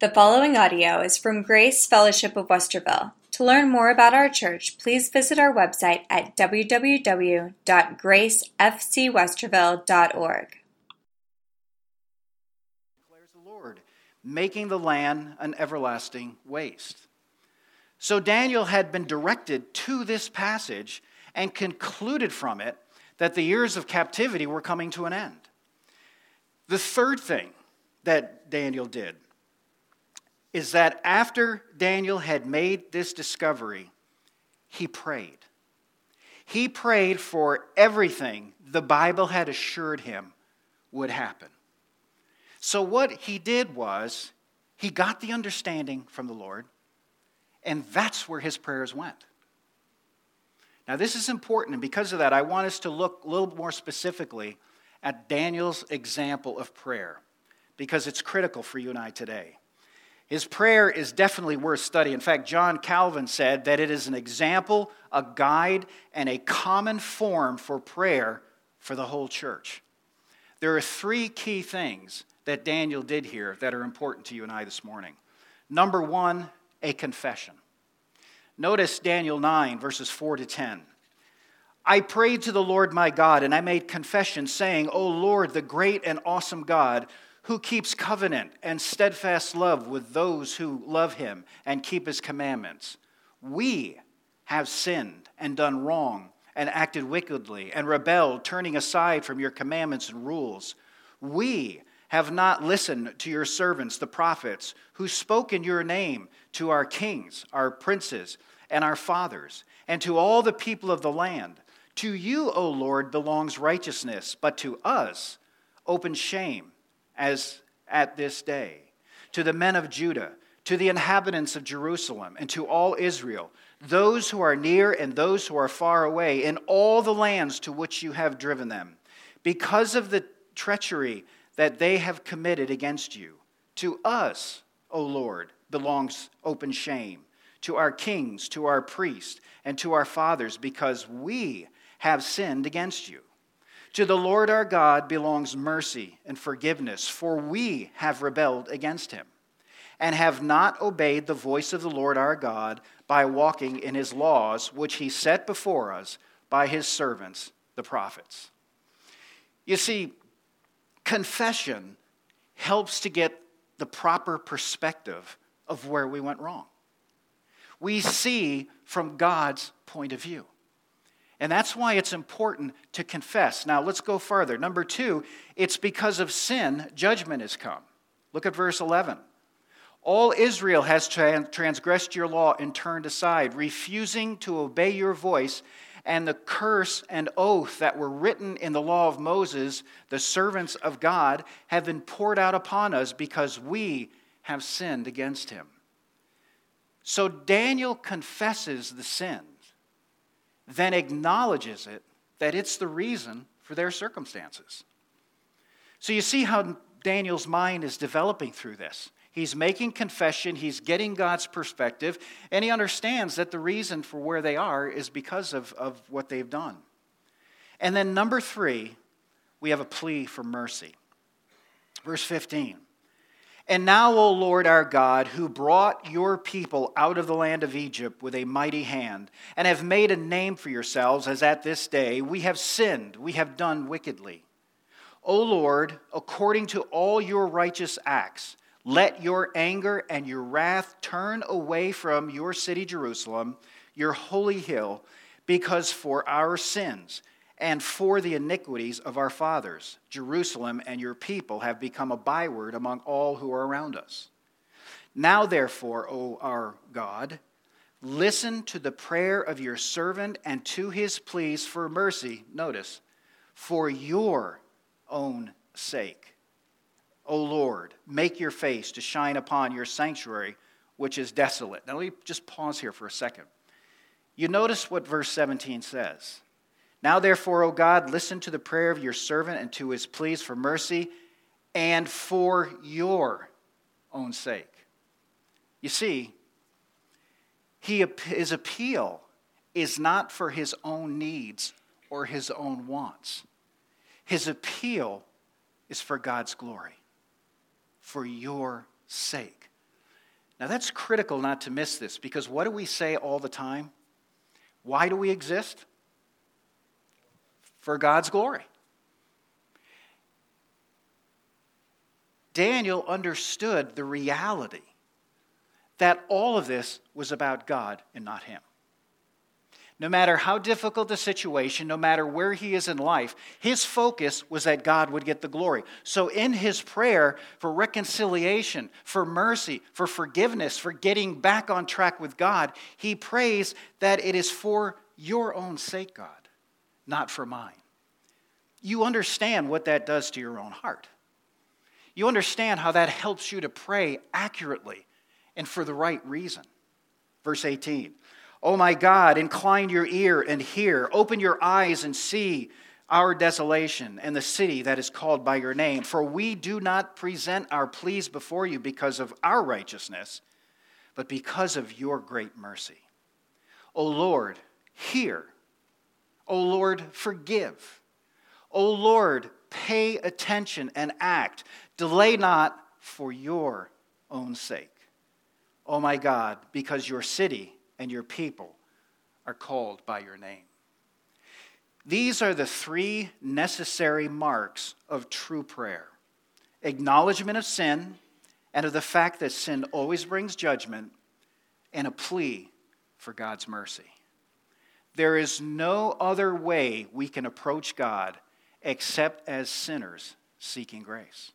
The following audio is from Grace Fellowship of Westerville. To learn more about our church, please visit our website at www.gracefcwesterville.org. declares the Lord, making the land an everlasting waste. So Daniel had been directed to this passage and concluded from it that the years of captivity were coming to an end. The third thing that Daniel did is that after Daniel had made this discovery, he prayed. He prayed for everything the Bible had assured him would happen. So, what he did was he got the understanding from the Lord, and that's where his prayers went. Now, this is important, and because of that, I want us to look a little more specifically at Daniel's example of prayer, because it's critical for you and I today. His prayer is definitely worth study. In fact, John Calvin said that it is an example, a guide, and a common form for prayer for the whole church. There are three key things that Daniel did here that are important to you and I this morning. Number one, a confession. Notice Daniel 9, verses 4 to 10. I prayed to the Lord my God, and I made confession, saying, O Lord, the great and awesome God, who keeps covenant and steadfast love with those who love him and keep his commandments. We have sinned and done wrong and acted wickedly and rebelled, turning aside from your commandments and rules. We have not listened to your servants, the prophets, who spoke in your name to our kings, our princes, and our fathers, and to all the people of the land. To you, O Lord, belongs righteousness, but to us, open shame as at this day. To the men of Judah, to the inhabitants of Jerusalem, and to all Israel, those who are near and those who are far away, in all the lands to which you have driven them, because of the treachery that they have committed against you. To us, O Lord, belongs open shame, to our kings, to our priests, and to our fathers, because we have sinned against you. To the Lord our God belongs mercy and forgiveness, for we have rebelled against him and have not obeyed the voice of the Lord our God by walking in his laws, which he set before us by his servants, the prophets. You see, confession helps to get the proper perspective of where we went wrong. We see from God's point of view. And that's why it's important to confess. Now, let's go further. Number two, it's because of sin, judgment has come. Look at verse 11. All Israel has transgressed your law and turned aside, refusing to obey your voice, and the curse and oath that were written in the law of Moses, the servants of God, have been poured out upon us because we have sinned against him. So Daniel confesses the sin then acknowledges it that it's the reason for their circumstances. So you see how Daniel's mind is developing through this. He's making confession, he's getting God's perspective, and he understands that the reason for where they are is because of, of what they've done. And then, number three, we have a plea for mercy. Verse 15. And now, O Lord our God, who brought your people out of the land of Egypt with a mighty hand, and have made a name for yourselves, as at this day, we have sinned, we have done wickedly. O Lord, according to all your righteous acts, let your anger and your wrath turn away from your city, Jerusalem, your holy hill, because for our sins and for the iniquities of our fathers. Jerusalem and your people have become a byword among all who are around us. Now, therefore, O our God, listen to the prayer of your servant and to his pleas for mercy. Notice, for your own sake. O Lord, make your face to shine upon your sanctuary, which is desolate. Now, let me just pause here for a second. You notice what verse 17 says. Now, therefore, O God, listen to the prayer of your servant and to his pleas for mercy and for your own sake. You see, he, his appeal is not for his own needs or his own wants. His appeal is for God's glory, for your sake. Now, that's critical not to miss this because what do we say all the time? Why do we exist? For God's glory. Daniel understood the reality that all of this was about God and not him. No matter how difficult the situation, no matter where he is in life, his focus was that God would get the glory. So, in his prayer for reconciliation, for mercy, for forgiveness, for getting back on track with God, he prays that it is for your own sake, God, not for mine. You understand what that does to your own heart. You understand how that helps you to pray accurately and for the right reason. Verse 18 Oh my God, incline your ear and hear. Open your eyes and see our desolation and the city that is called by your name. For we do not present our pleas before you because of our righteousness, but because of your great mercy. O Lord, hear. O Lord, forgive. O Lord, pay attention and act. Delay not for your own sake. O my God, because your city and your people are called by your name. These are the three necessary marks of true prayer acknowledgement of sin and of the fact that sin always brings judgment, and a plea for God's mercy. There is no other way we can approach God except as sinners seeking grace.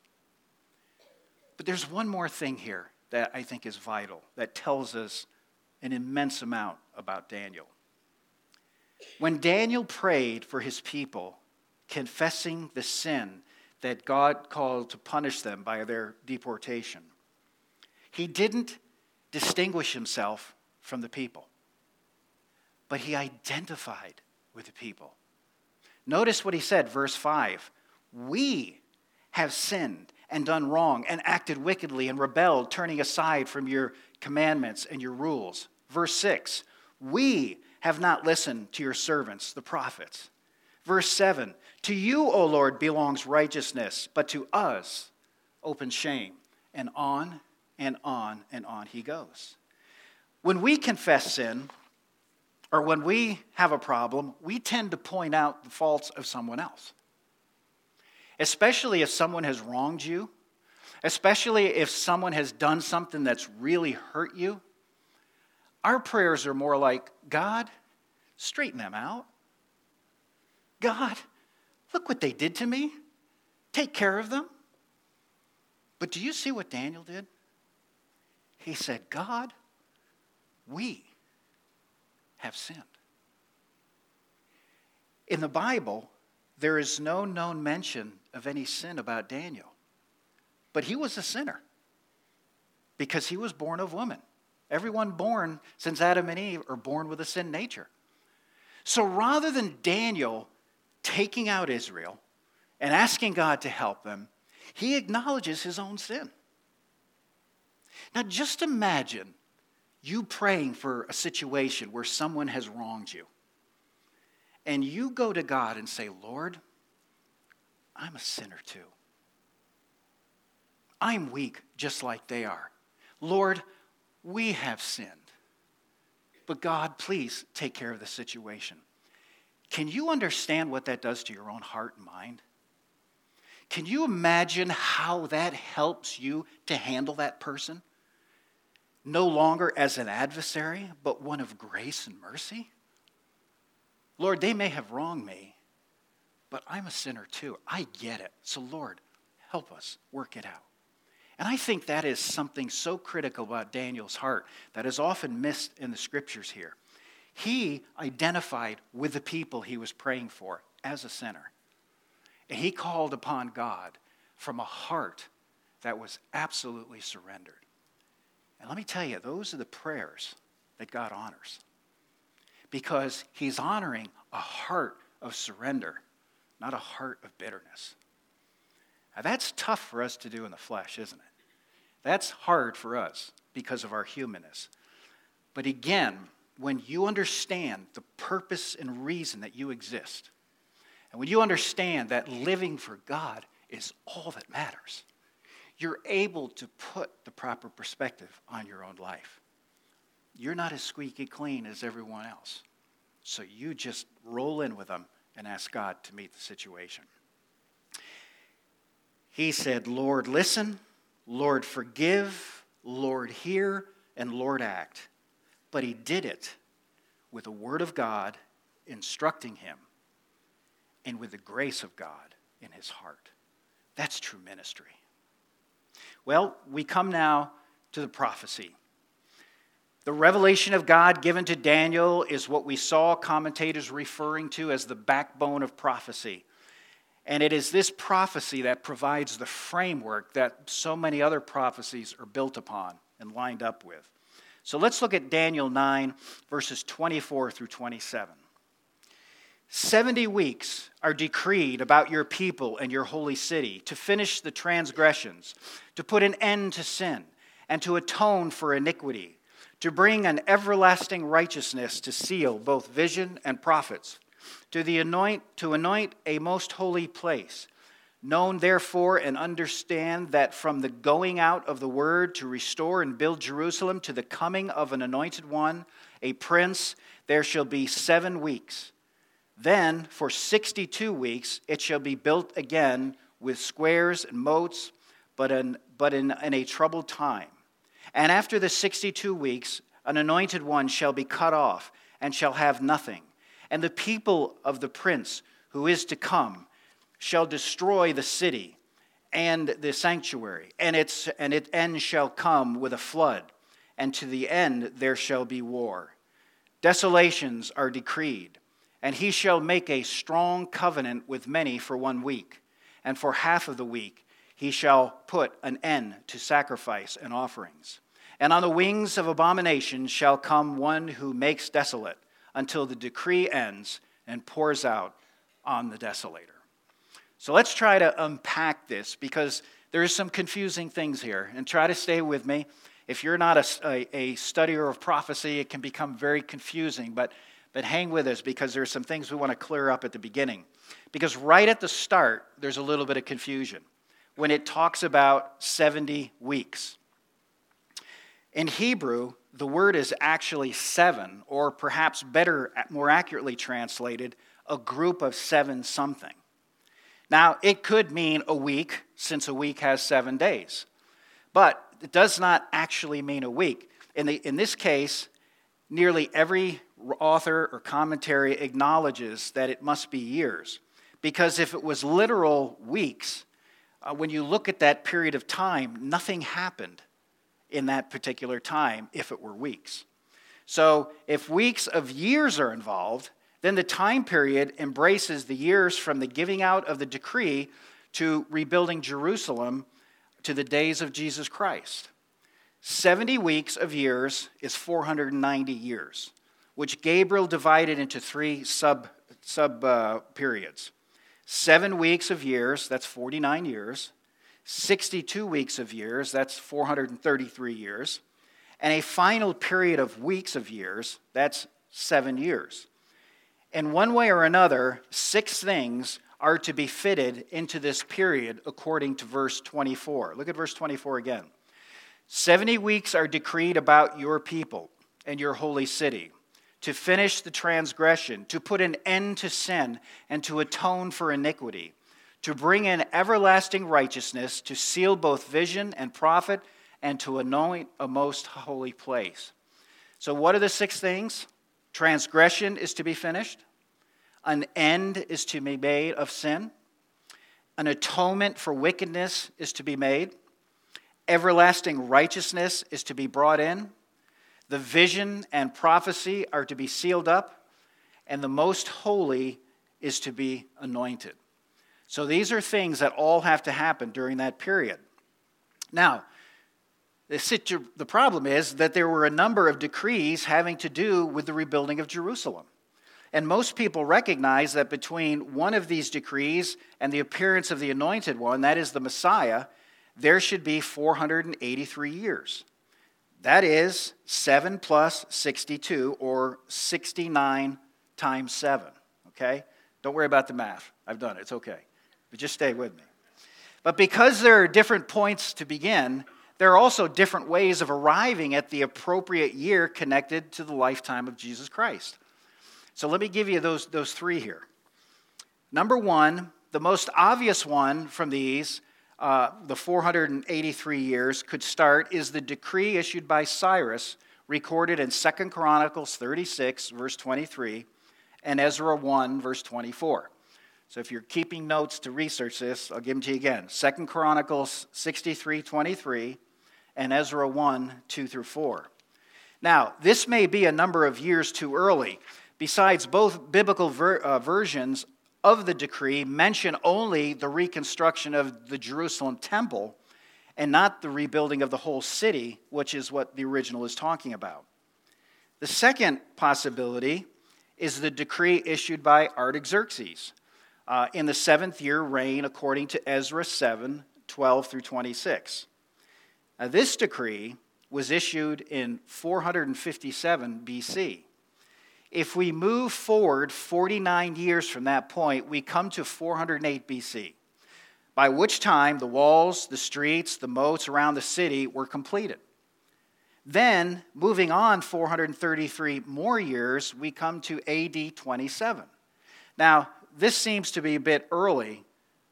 But there's one more thing here that I think is vital that tells us an immense amount about Daniel. When Daniel prayed for his people, confessing the sin that God called to punish them by their deportation, he didn't distinguish himself from the people, but he identified with the people. Notice what he said, verse 5 We have sinned and done wrong and acted wickedly and rebelled, turning aside from your commandments and your rules. Verse 6 We have not listened to your servants, the prophets. Verse 7 To you, O Lord, belongs righteousness, but to us open shame. And on and on and on he goes. When we confess sin, or when we have a problem, we tend to point out the faults of someone else. Especially if someone has wronged you, especially if someone has done something that's really hurt you. Our prayers are more like, God, straighten them out. God, look what they did to me. Take care of them. But do you see what Daniel did? He said, God, we have sinned. In the Bible, there is no known mention of any sin about Daniel. But he was a sinner because he was born of woman. Everyone born since Adam and Eve are born with a sin nature. So rather than Daniel taking out Israel and asking God to help them, he acknowledges his own sin. Now, just imagine you praying for a situation where someone has wronged you, and you go to God and say, Lord, I'm a sinner too. I'm weak just like they are. Lord, we have sinned. But God, please take care of the situation. Can you understand what that does to your own heart and mind? Can you imagine how that helps you to handle that person? No longer as an adversary, but one of grace and mercy? Lord, they may have wronged me, but I'm a sinner too. I get it. So, Lord, help us work it out. And I think that is something so critical about Daniel's heart that is often missed in the scriptures here. He identified with the people he was praying for as a sinner. And he called upon God from a heart that was absolutely surrendered. And let me tell you, those are the prayers that God honors. Because he's honoring a heart of surrender, not a heart of bitterness. Now, that's tough for us to do in the flesh, isn't it? That's hard for us because of our humanness. But again, when you understand the purpose and reason that you exist, and when you understand that living for God is all that matters, you're able to put the proper perspective on your own life. You're not as squeaky clean as everyone else. So you just roll in with them and ask God to meet the situation. He said, Lord, listen, Lord, forgive, Lord, hear, and Lord, act. But he did it with the word of God instructing him and with the grace of God in his heart. That's true ministry. Well, we come now to the prophecy. The revelation of God given to Daniel is what we saw commentators referring to as the backbone of prophecy. And it is this prophecy that provides the framework that so many other prophecies are built upon and lined up with. So let's look at Daniel 9, verses 24 through 27. 70 weeks are decreed about your people and your holy city to finish the transgressions, to put an end to sin, and to atone for iniquity, to bring an everlasting righteousness to seal both vision and prophets, to, the anoint, to anoint a most holy place. Known therefore and understand that from the going out of the word to restore and build Jerusalem to the coming of an anointed one, a prince, there shall be seven weeks. Then, for 62 weeks, it shall be built again with squares and moats, but in, but in, in a troubled time. And after the 62 weeks, an anointed one shall be cut off and shall have nothing. And the people of the prince who is to come shall destroy the city and the sanctuary, and its, and its end shall come with a flood, and to the end there shall be war. Desolations are decreed and he shall make a strong covenant with many for one week, and for half of the week he shall put an end to sacrifice and offerings. And on the wings of abomination shall come one who makes desolate, until the decree ends and pours out on the desolator. So let's try to unpack this because there is some confusing things here, and try to stay with me. If you're not a, a, a studier of prophecy, it can become very confusing, but but hang with us because there are some things we want to clear up at the beginning. Because right at the start, there's a little bit of confusion when it talks about 70 weeks. In Hebrew, the word is actually seven, or perhaps better, more accurately translated, a group of seven something. Now, it could mean a week, since a week has seven days, but it does not actually mean a week. In, the, in this case, nearly every author or commentary acknowledges that it must be years. Because if it was literal weeks, uh, when you look at that period of time, nothing happened in that particular time if it were weeks. So if weeks of years are involved, then the time period embraces the years from the giving out of the decree to rebuilding Jerusalem to the days of Jesus Christ. 70 weeks of years is 490 years which Gabriel divided into three sub, sub uh, periods. Seven weeks of years, that's 49 years. 62 weeks of years, that's 433 years. And a final period of weeks of years, that's seven years. In one way or another, six things are to be fitted into this period according to verse 24. Look at verse 24 again. 70 weeks are decreed about your people and your holy city to finish the transgression, to put an end to sin, and to atone for iniquity, to bring in everlasting righteousness, to seal both vision and prophet, and to anoint a most holy place. So, what are the six things? Transgression is to be finished, an end is to be made of sin, an atonement for wickedness is to be made, everlasting righteousness is to be brought in the vision and prophecy are to be sealed up, and the most holy is to be anointed. So these are things that all have to happen during that period. Now, the, situ- the problem is that there were a number of decrees having to do with the rebuilding of Jerusalem. And most people recognize that between one of these decrees and the appearance of the anointed one, that is the Messiah, there should be 483 years. That is 7 plus 62, or 69 times 7. Okay? Don't worry about the math. I've done it. It's okay. But just stay with me. But because there are different points to begin, there are also different ways of arriving at the appropriate year connected to the lifetime of Jesus Christ. So let me give you those, those three here. Number one, the most obvious one from these, uh, the 483 years, could start is the decree issued by Cyrus, recorded in 2 Chronicles 36, verse 23, and Ezra 1, verse 24. So if you're keeping notes to research this, I'll give them to you again. 2 Chronicles 63, 23, and Ezra 1, 2 through 4. Now, this may be a number of years too early. Besides, both biblical ver- uh, versions of the decree mention only the reconstruction of the Jerusalem temple and not the rebuilding of the whole city, which is what the original is talking about. The second possibility is the decree issued by Artaxerxes uh, in the seventh year reign, according to Ezra 7 12 through 26. Now, this decree was issued in 457 BC. If we move forward 49 years from that point, we come to 408 BC, by which time the walls, the streets, the moats around the city were completed. Then, moving on 433 more years, we come to AD 27. Now, this seems to be a bit early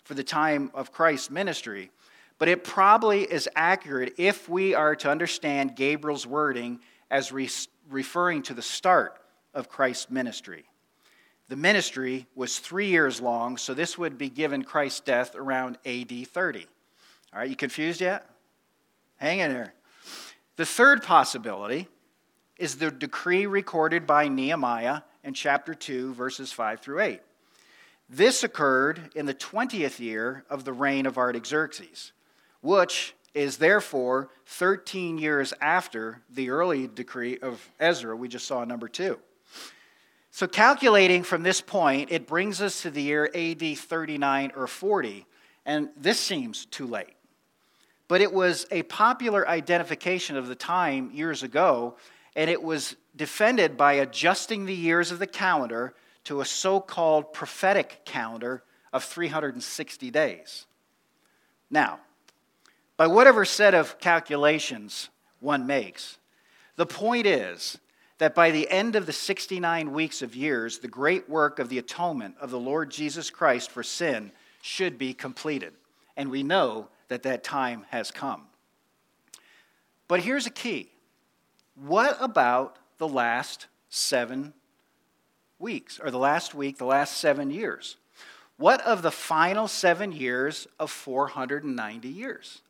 for the time of Christ's ministry, but it probably is accurate if we are to understand Gabriel's wording as re- referring to the start of Christ's ministry. The ministry was three years long, so this would be given Christ's death around AD 30. All right, you confused yet? Hang in there. The third possibility is the decree recorded by Nehemiah in chapter 2, verses 5 through 8. This occurred in the 20th year of the reign of Artaxerxes, which is therefore 13 years after the early decree of Ezra we just saw in number 2. So, calculating from this point, it brings us to the year AD 39 or 40, and this seems too late. But it was a popular identification of the time years ago, and it was defended by adjusting the years of the calendar to a so called prophetic calendar of 360 days. Now, by whatever set of calculations one makes, the point is that by the end of the 69 weeks of years, the great work of the atonement of the Lord Jesus Christ for sin should be completed. And we know that that time has come. But here's a key what about the last seven weeks, or the last week, the last seven years. What of the final seven years of 490 years?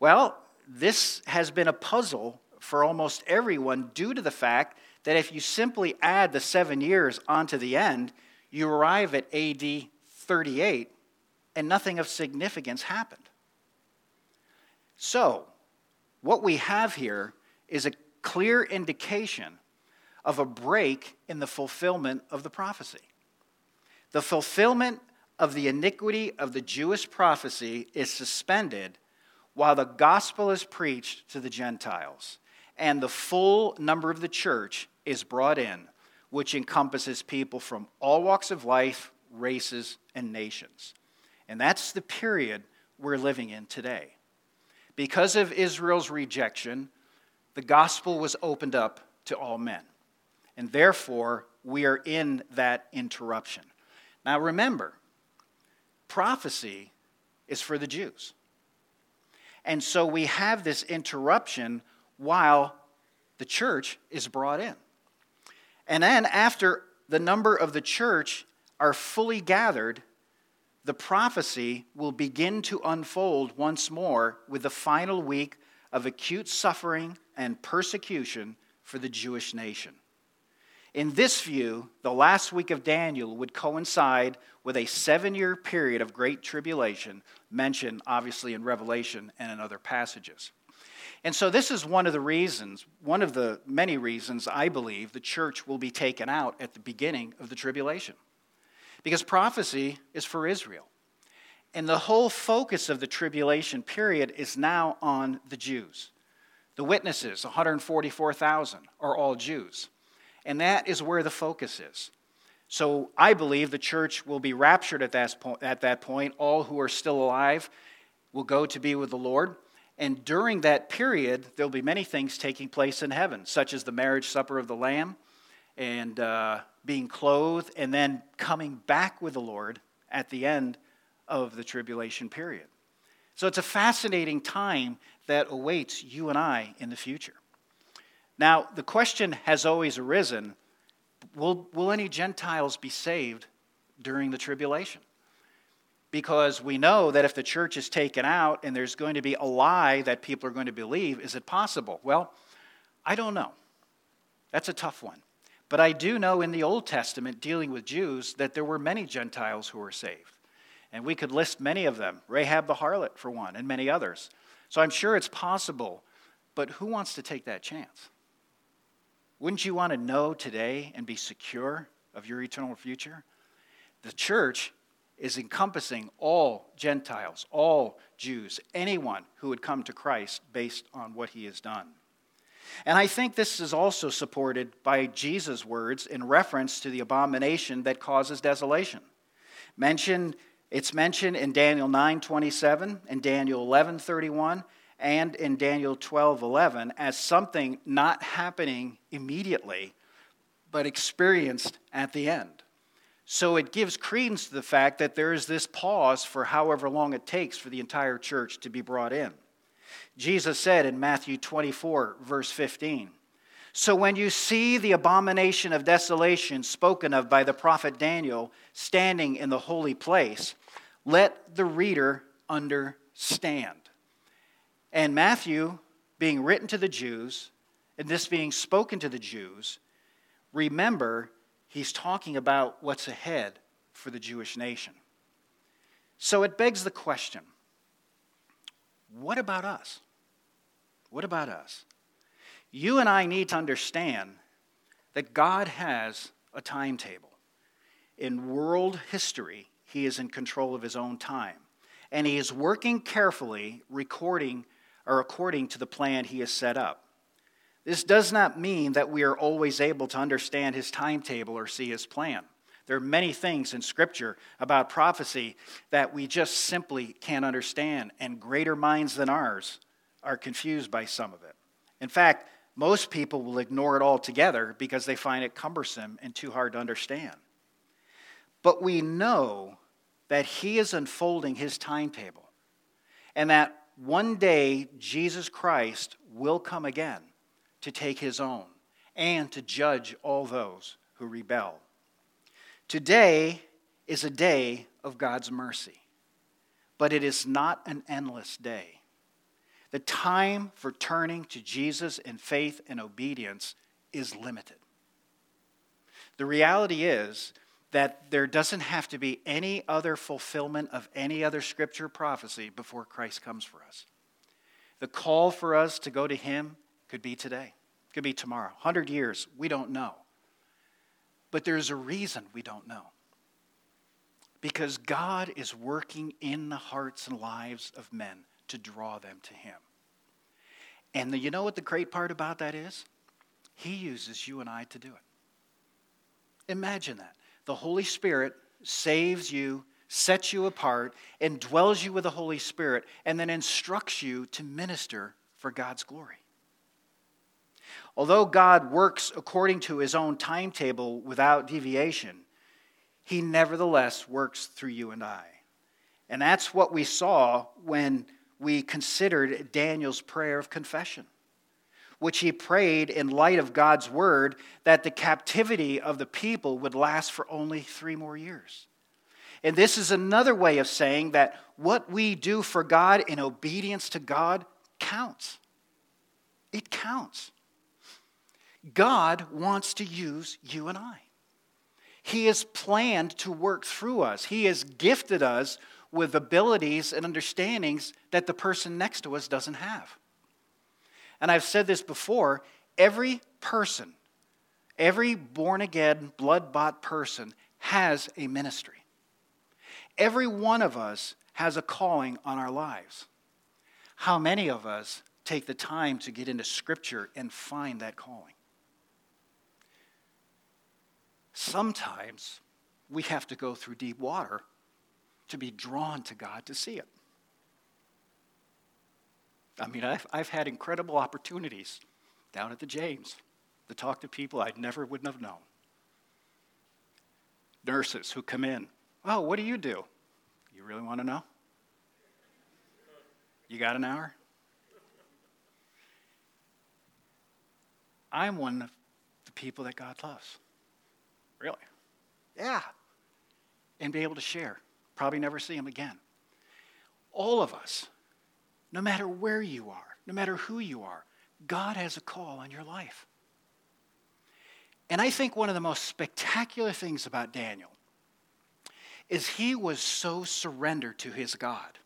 Well, this has been a puzzle for almost everyone due to the fact that if you simply add the seven years onto the end, you arrive at AD 38 and nothing of significance happened. So, what we have here is a clear indication of a break in the fulfillment of the prophecy. The fulfillment of the iniquity of the Jewish prophecy is suspended while the gospel is preached to the Gentiles, and the full number of the church is brought in, which encompasses people from all walks of life, races, and nations. And that's the period we're living in today. Because of Israel's rejection, the gospel was opened up to all men and therefore we are in that interruption. Now remember, prophecy is for the Jews. And so we have this interruption while the church is brought in. And then after the number of the church are fully gathered, the prophecy will begin to unfold once more with the final week of acute suffering and persecution for the Jewish nation. In this view, the last week of Daniel would coincide with a seven year period of great tribulation, mentioned obviously in Revelation and in other passages. And so, this is one of the reasons, one of the many reasons I believe the church will be taken out at the beginning of the tribulation. Because prophecy is for Israel. And the whole focus of the tribulation period is now on the Jews. The witnesses, 144,000, are all Jews. And that is where the focus is. So I believe the church will be raptured at that, point, at that point, all who are still alive, will go to be with the Lord. And during that period, there'll be many things taking place in heaven, such as the marriage supper of the Lamb and uh, being clothed, and then coming back with the Lord at the end of the tribulation period. So it's a fascinating time that awaits you and I in the future. Now, the question has always arisen will, will any Gentiles be saved during the tribulation? Because we know that if the church is taken out and there's going to be a lie that people are going to believe, is it possible? Well, I don't know. That's a tough one. But I do know in the Old Testament, dealing with Jews, that there were many Gentiles who were saved. And we could list many of them Rahab the harlot, for one, and many others. So I'm sure it's possible, but who wants to take that chance? Wouldn't you want to know today and be secure of your eternal future? The church is encompassing all Gentiles, all Jews, anyone who would come to Christ based on what he has done. And I think this is also supported by Jesus' words in reference to the abomination that causes desolation. Mentioned, it's mentioned in Daniel 9:27 and Daniel 11:31 and in Daniel 12:11 as something not happening immediately but experienced at the end. So it gives credence to the fact that there is this pause for however long it takes for the entire church to be brought in. Jesus said in Matthew 24, verse 15, So when you see the abomination of desolation spoken of by the prophet Daniel standing in the holy place, let the reader understand. And Matthew, being written to the Jews, and this being spoken to the Jews, remember he's talking about what's ahead for the Jewish nation. So it begs the question what about us? What about us? You and I need to understand that God has a timetable. In world history, He is in control of His own time. And He is working carefully, recording or according to the plan He has set up. This does not mean that we are always able to understand His timetable or see His plan. There are many things in Scripture about prophecy that we just simply can't understand, and greater minds than ours are confused by some of it. In fact, most people will ignore it altogether because they find it cumbersome and too hard to understand. But we know that He is unfolding His timetable, and that one day Jesus Christ will come again to take His own and to judge all those who rebel. Today is a day of God's mercy, but it is not an endless day. The time for turning to Jesus in faith and obedience is limited. The reality is that there doesn't have to be any other fulfillment of any other scripture prophecy before Christ comes for us. The call for us to go to Him could be today, could be tomorrow, 100 years, we don't know. But there's a reason we don't know. Because God is working in the hearts and lives of men to draw them to Him. And the, you know what the great part about that is? He uses you and I to do it. Imagine that. The Holy Spirit saves you, sets you apart, and dwells you with the Holy Spirit, and then instructs you to minister for God's glory. Although God works according to his own timetable without deviation, he nevertheless works through you and I. And that's what we saw when we considered Daniel's prayer of confession, which he prayed in light of God's word that the captivity of the people would last for only three more years. And this is another way of saying that what we do for God in obedience to God counts. It counts. God wants to use you and I. He has planned to work through us. He has gifted us with abilities and understandings that the person next to us doesn't have. And I've said this before every person, every born again, blood bought person has a ministry. Every one of us has a calling on our lives. How many of us take the time to get into Scripture and find that calling? Sometimes we have to go through deep water to be drawn to God to see it. I mean, I've, I've had incredible opportunities down at the James to talk to people I never wouldn't have known. Nurses who come in, oh, what do you do? You really want to know? You got an hour? I'm one of the people that God loves. Really? Yeah. And be able to share. Probably never see him again. All of us, no matter where you are, no matter who you are, God has a call on your life. And I think one of the most spectacular things about Daniel is he was so surrendered to his God.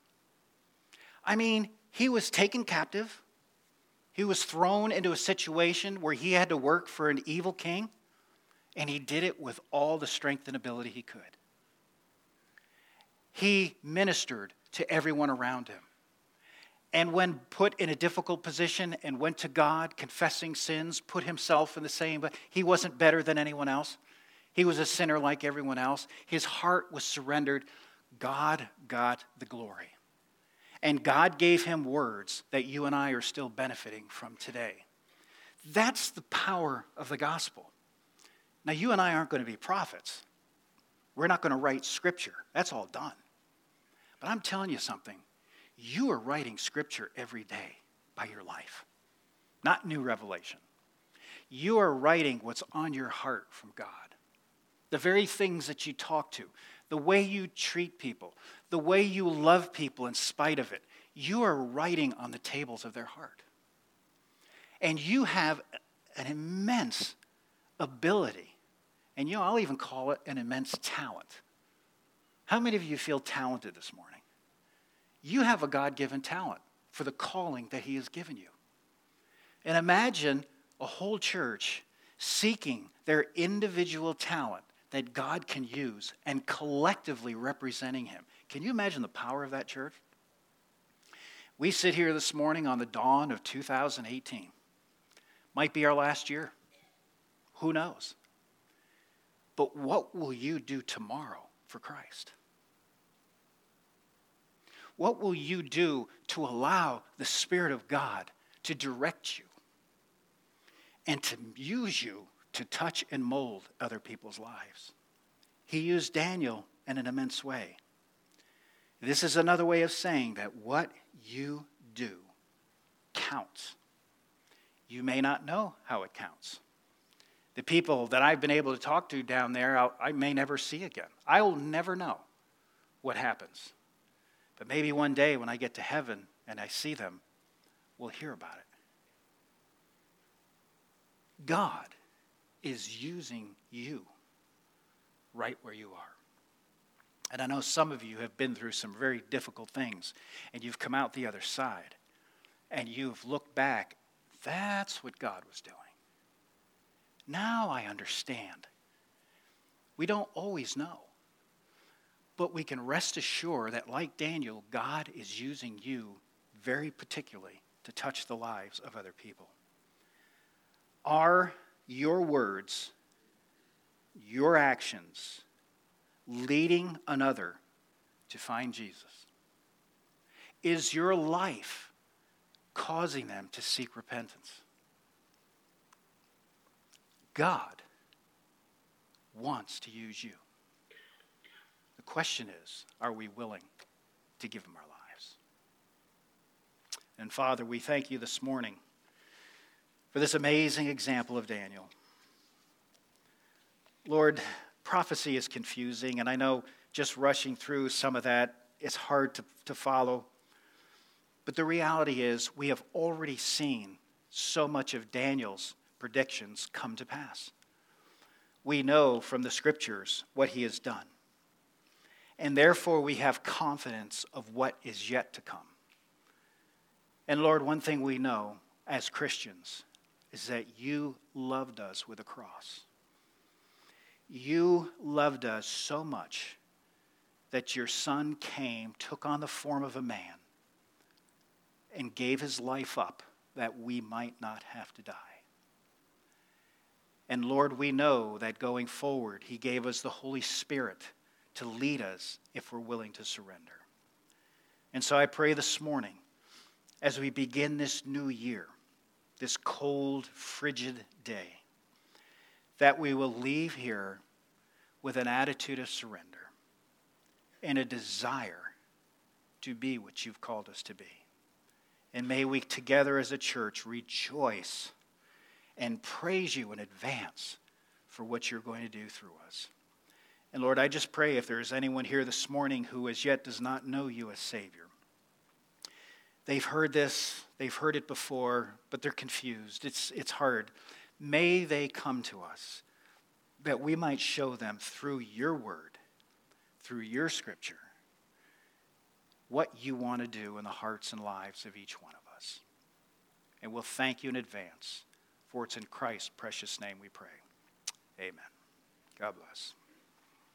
I mean, he was taken captive. He was thrown into a situation where he had to work for an evil king, and he did it with all the strength and ability he could. He ministered to everyone around him. And when put in a difficult position and went to God, confessing sins, put himself in the same, but he wasn't better than anyone else. He was a sinner like everyone else. His heart was surrendered. God got the glory. And God gave him words that you and I are still benefiting from today. That's the power of the gospel. Now, you and I aren't going to be prophets. We're not going to write scripture. That's all done. But I'm telling you something you are writing scripture every day by your life, not new revelation. You are writing what's on your heart from God. The very things that you talk to, the way you treat people, the way you love people in spite of it, you are writing on the tables of their heart. And you have an immense ability, and you know, I'll even call it an immense talent. How many of you feel talented this morning? You have a God given talent for the calling that He has given you. And imagine a whole church seeking their individual talent that God can use and collectively representing Him. Can you imagine the power of that church? We sit here this morning on the dawn of 2018. Might be our last year. Who knows? But what will you do tomorrow for Christ? What will you do to allow the Spirit of God to direct you and to use you to touch and mold other people's lives? He used Daniel in an immense way. This is another way of saying that what you do counts. You may not know how it counts. The people that I've been able to talk to down there, I'll, i may never see again. I will never know what happens. But maybe one day when I get to heaven and I see them, we'll hear about it. God is using you right where you are. And I know some of you have been through some very difficult things, and you've come out the other side, and you've looked back. That's what God was doing. Now I understand. We don't always know. But we can rest assured that, like Daniel, God is using you very particularly to touch the lives of other people. Are your words, your actions, leading another to find Jesus? Is your life causing them to seek repentance? God wants to use you The question is are we willing to give Him our lives? And Father, we thank you this morning for this amazing example of Daniel. Lord, prophecy is confusing, and I know just rushing through some of that is hard to, to follow. But the reality is, we have already seen so much of Daniel's predictions come to pass. We know from the scriptures what he has done and therefore we have confidence of what is yet to come. And Lord, one thing we know as Christians is that you loved us with a cross. You loved us so much that your son came, took on the form of a man, and gave his life up that we might not have to die. And Lord, we know that going forward, he gave us the Holy Spirit to lead us if we're willing to surrender. And so I pray this morning as we begin this new year, this cold, frigid day, that we will leave here with an attitude of surrender and a desire to be what you've called us to be. And may we together as a church rejoice and praise you in advance for what you're going to do through us. And Lord, I just pray if there is anyone here this morning who as yet does not know you as Savior, they've heard this, they've heard it before, but they're confused. It's, it's hard. May they come to us that we might show them through your word, through your scripture, what you want to do in the hearts and lives of each one of us. And we'll thank you in advance, for it's in Christ's precious name we pray. Amen. God bless.